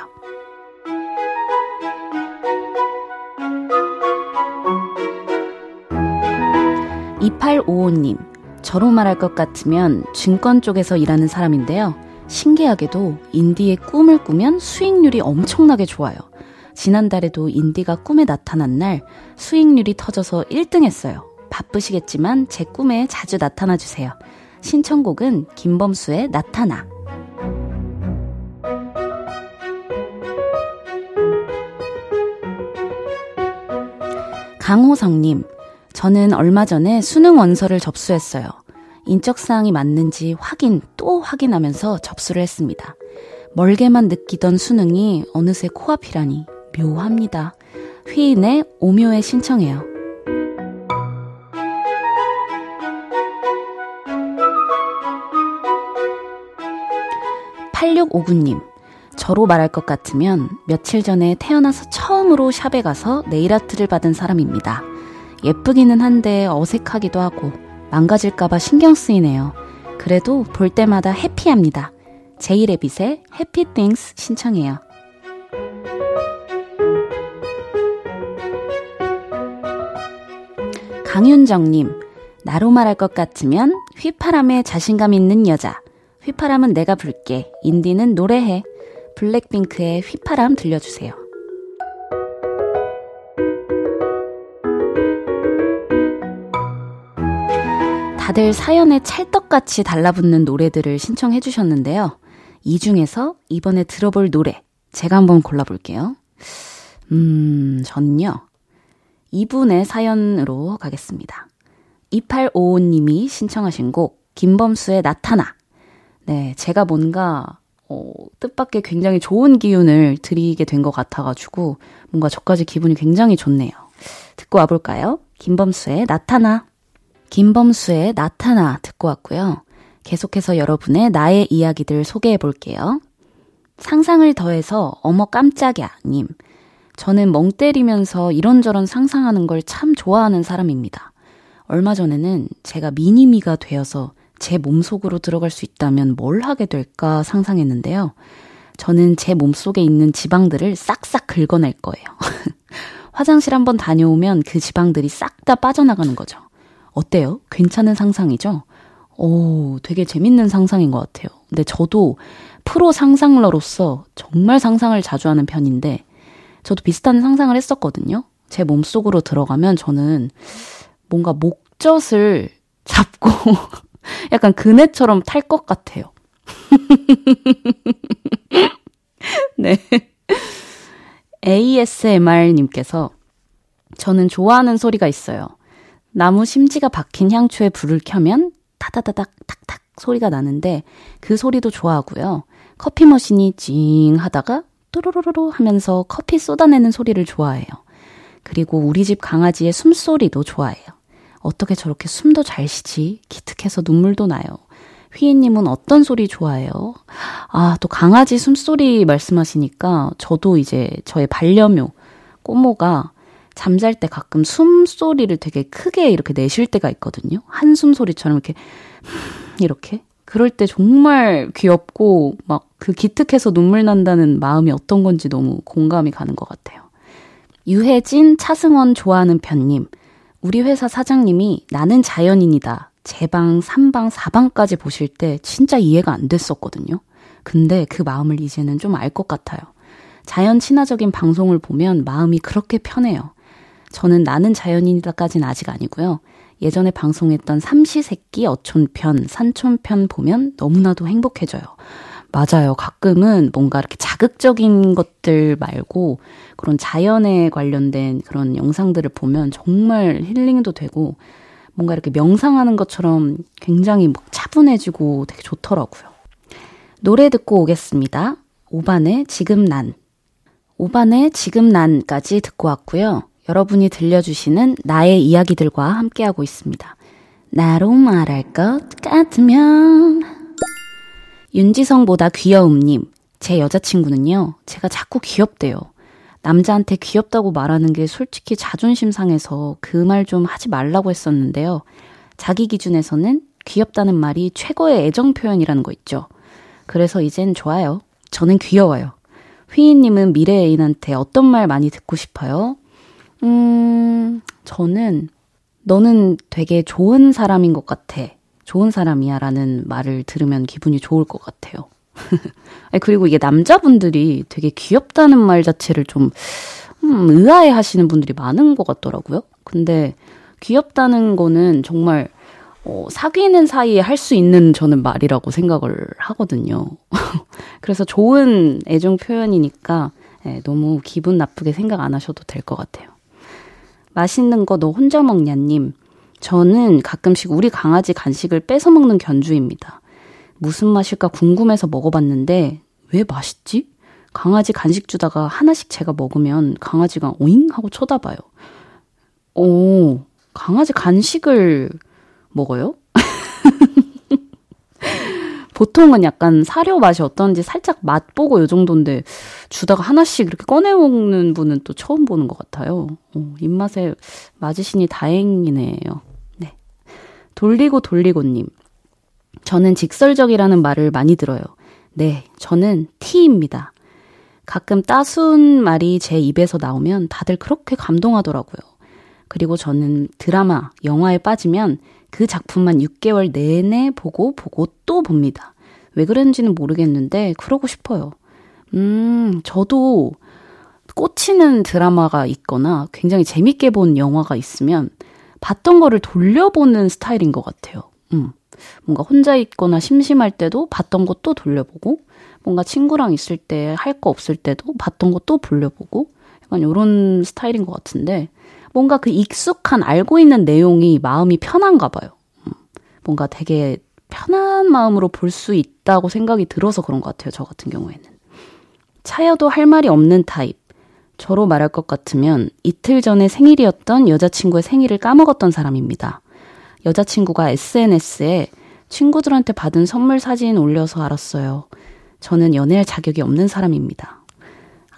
2855님, 저로 말할 것 같으면 증권 쪽에서 일하는 사람인데요. 신기하게도 인디의 꿈을 꾸면 수익률이 엄청나게 좋아요. 지난달에도 인디가 꿈에 나타난 날 수익률이 터져서 1등 했어요. 바쁘시겠지만 제 꿈에 자주 나타나 주세요. 신청곡은 김범수의 나타나. 강호성님, 저는 얼마 전에 수능 원서를 접수했어요. 인적사항이 맞는지 확인 또 확인하면서 접수를 했습니다. 멀게만 느끼던 수능이 어느새 코앞이라니 묘합니다. 휘인의 오묘에 신청해요. 8659님, 저로 말할 것 같으면 며칠 전에 태어나서 처음으로 샵에 가서 네일 아트를 받은 사람입니다. 예쁘기는 한데 어색하기도 하고 망가질까봐 신경 쓰이네요. 그래도 볼 때마다 해피합니다. 제이레빗의 해피 띵스 신청해요. 강윤정님, 나로 말할 것 같으면 휘파람에 자신감 있는 여자. 휘파람은 내가 불게. 인디는 노래해. 블랙핑크의 휘파람 들려주세요. 다들 사연에 찰떡같이 달라붙는 노래들을 신청해 주셨는데요. 이 중에서 이번에 들어볼 노래 제가 한번 골라볼게요. 음, 저는요. 이분의 사연으로 가겠습니다. 2855님이 신청하신 곡, 김범수의 나타나. 네, 제가 뭔가, 어, 뜻밖의 굉장히 좋은 기운을 드리게 된 것 같아가지고, 뭔가 저까지 기분이 굉장히 좋네요. 듣고 와볼까요? 김범수의 나타나. 김범수의 나타나 듣고 왔고요. 계속해서 여러분의 나의 이야기들 소개해 볼게요. 상상을 더해서 어머 깜짝이야 님. 저는 멍 때리면서 이런저런 상상하는 걸 참 좋아하는 사람입니다. 얼마 전에는 제가 미니미가 되어서 제 몸속으로 들어갈 수 있다면 뭘 하게 될까 상상했는데요. 저는 제 몸속에 있는 지방들을 싹싹 긁어낼 거예요. 화장실 한번 다녀오면 그 지방들이 싹 다 빠져나가는 거죠. 어때요? 괜찮은 상상이죠? 오, 되게 재밌는 상상인 것 같아요. 근데 저도 프로 상상러로서 정말 상상을 자주 하는 편인데, 저도 비슷한 상상을 했었거든요. 제 몸속으로 들어가면 저는 뭔가 목젖을 잡고 약간 그네처럼 탈 것 같아요. 네. ASMR님께서 저는 좋아하는 소리가 있어요. 나무 심지가 박힌 향초에 불을 켜면 타다다닥 탁탁 소리가 나는데 그 소리도 좋아하고요. 커피 머신이 찡 하다가 또로로로 하면서 커피 쏟아내는 소리를 좋아해요. 그리고 우리 집 강아지의 숨소리도 좋아해요. 어떻게 저렇게 숨도 잘 쉬지? 기특해서 눈물도 나요. 휘인님은 어떤 소리 좋아해요? 아, 또 강아지 숨소리 말씀하시니까 저도 이제 저의 반려묘, 꼬모가 잠잘 때 가끔 숨소리를 되게 크게 이렇게 내쉴 때가 있거든요. 한숨 소리처럼 이렇게, 이렇게. 그럴 때 정말 귀엽고 막그 기특해서 눈물 난다는 마음이 어떤 건지 너무 공감이 가는 것 같아요. 유혜진, 차승원 좋아하는 편님. 우리 회사 사장님이 나는 자연인이다. 제 방, 3방, 4방까지 보실 때 진짜 이해가 안 됐었거든요. 근데 그 마음을 이제는 좀 알 것 같아요. 자연 친화적인 방송을 보면 마음이 그렇게 편해요. 저는 나는 자연인이다까지는 아직 아니고요. 예전에 방송했던 삼시세끼 어촌편, 산촌편 보면 너무나도 행복해져요. 맞아요. 가끔은 뭔가 이렇게 자극적인 것들 말고 그런 자연에 관련된 그런 영상들을 보면 정말 힐링도 되고 뭔가 이렇게 명상하는 것처럼 굉장히 막 차분해지고 되게 좋더라고요. 노래 듣고 오겠습니다. 오반의 지금 난. 오반의 지금 난까지 듣고 왔고요. 여러분이 들려주시는 나의 이야기들과 함께하고 있습니다. 나로 말할 것 같으면 윤지성보다 귀여움님 제 여자친구는요 제가 자꾸 귀엽대요. 남자한테 귀엽다고 말하는 게 솔직히 자존심 상해서 그 말 좀 하지 말라고 했었는데요. 자기 기준에서는 귀엽다는 말이 최고의 애정 표현이라는 거 있죠. 그래서 이젠 좋아요. 저는 귀여워요. 휘인님은 미래 애인한테 어떤 말 많이 듣고 싶어요? 음, 저는 너는 되게 좋은 사람인 것 같아. 좋은 사람이야 라는 말을 들으면 기분이 좋을 것 같아요. 그리고 이게 남자분들이 되게 귀엽다는 말 자체를 좀, 음, 의아해 하시는 분들이 많은 것 같더라고요. 근데 귀엽다는 거는 정말, 어, 사귀는 사이에 할 수 있는 저는 말이라고 생각을 하거든요. 그래서 좋은 애정 표현이니까 네, 너무 기분 나쁘게 생각 안 하셔도 될 것 같아요. 맛있는 거 너 혼자 먹냐님. 저는 가끔씩 우리 강아지 간식을 뺏어 먹는 견주입니다. 무슨 맛일까 궁금해서 먹어봤는데 왜 맛있지? 강아지 간식 주다가 하나씩 제가 먹으면 강아지가 오잉 하고 쳐다봐요. 오, 강아지 간식을 먹어요? 보통은 약간 사료 맛이 어떤지 살짝 맛보고 요 정도인데 주다가 하나씩 이렇게 꺼내 먹는 분은 또 처음 보는 것 같아요. 어, 입맛에 맞으시니 다행이네요. 네. 돌리고 돌리고님. 저는 직설적이라는 말을 많이 들어요. 네, 저는 T입니다. 가끔 따순 말이 제 입에서 나오면 다들 그렇게 감동하더라고요. 그리고 저는 드라마, 영화에 빠지면 그 작품만 6개월 내내 보고 보고 또 봅니다. 왜 그런지는 모르겠는데 그러고 싶어요. 음, 저도 꽂히는 드라마가 있거나 굉장히 재밌게 본 영화가 있으면 봤던 거를 돌려보는 스타일인 것 같아요. 음. 뭔가 혼자 있거나 심심할 때도 봤던 거 또 돌려보고 뭔가 친구랑 있을 때 할 거 없을 때도 봤던 거 또 돌려보고 약간 이런 스타일인 것 같은데 뭔가 그 익숙한 알고 있는 내용이 마음이 편한가 봐요. 음, 뭔가 되게 편한 마음으로 볼 수 있다고 생각이 들어서 그런 것 같아요. 저 같은 경우에는. 차여도 할 말이 없는 타입. 저로 말할 것 같으면 이틀 전에 생일이었던 여자친구의 생일을 까먹었던 사람입니다. 여자친구가 SNS에 친구들한테 받은 선물 사진 올려서 알았어요. 저는 연애할 자격이 없는 사람입니다.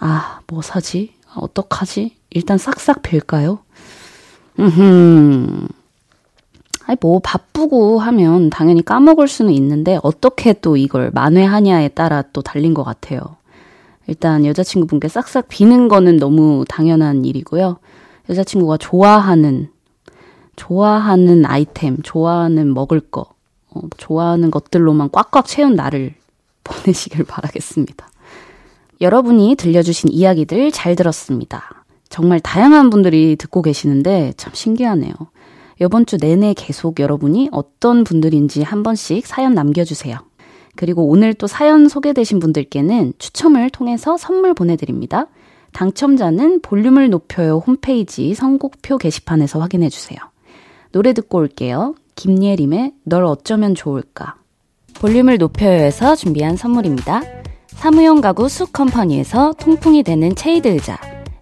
아, 뭐 사지? 어떡하지? 일단 싹싹 빌까요? 음, 아니, 뭐, 바쁘고 하면 당연히 까먹을 수는 있는데, 어떻게 또 이걸 만회하냐에 따라 또 달린 것 같아요. 일단 여자친구분께 싹싹 비는 거는 너무 당연한 일이고요. 여자친구가 좋아하는, 좋아하는 아이템, 좋아하는 먹을 거, 어, 좋아하는 것들로만 꽉꽉 채운 나를 보내시길 바라겠습니다. 여러분이 들려주신 이야기들 잘 들었습니다. 정말 다양한 분들이 듣고 계시는데 참 신기하네요. 이번 주 내내 계속 여러분이 어떤 분들인지 한 번씩 사연 남겨주세요. 그리고 오늘 또 사연 소개되신 분들께는 추첨을 통해서 선물 보내드립니다. 당첨자는 볼륨을 높여요 홈페이지 선곡표 게시판에서 확인해주세요. 노래 듣고 올게요. 김예림의 널 어쩌면 좋을까. 볼륨을 높여요에서 준비한 선물입니다. 사무용 가구 수 컴퍼니에서 통풍이 되는 체이드 의자.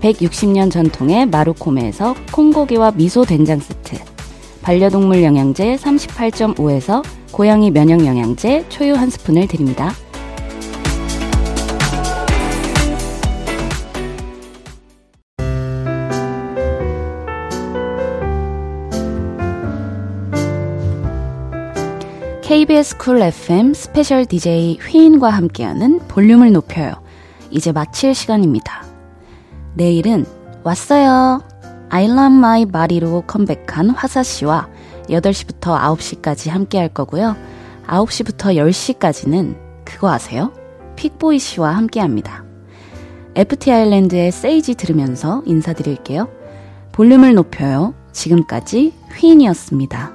160년 전통의 마루코메에서 콩고기와 미소 된장 세트, 반려동물 영양제 38.5에서 고양이 면역 영양제 초유 한 스푼을 드립니다. KBS 쿨 FM special DJ 휘인과 함께하는 볼륨을 높여요. 이제 마칠 시간입니다. 내일은 왔어요. I love my body로 컴백한 화사 씨와 8시부터 9시까지 함께 할 거고요. 9시부터 10시까지는 그거 아세요? 픽보이 씨와 함께 합니다. FT 아일랜드의 Sage 들으면서 인사드릴게요. 볼륨을 높여요. 지금까지 휘인이었습니다.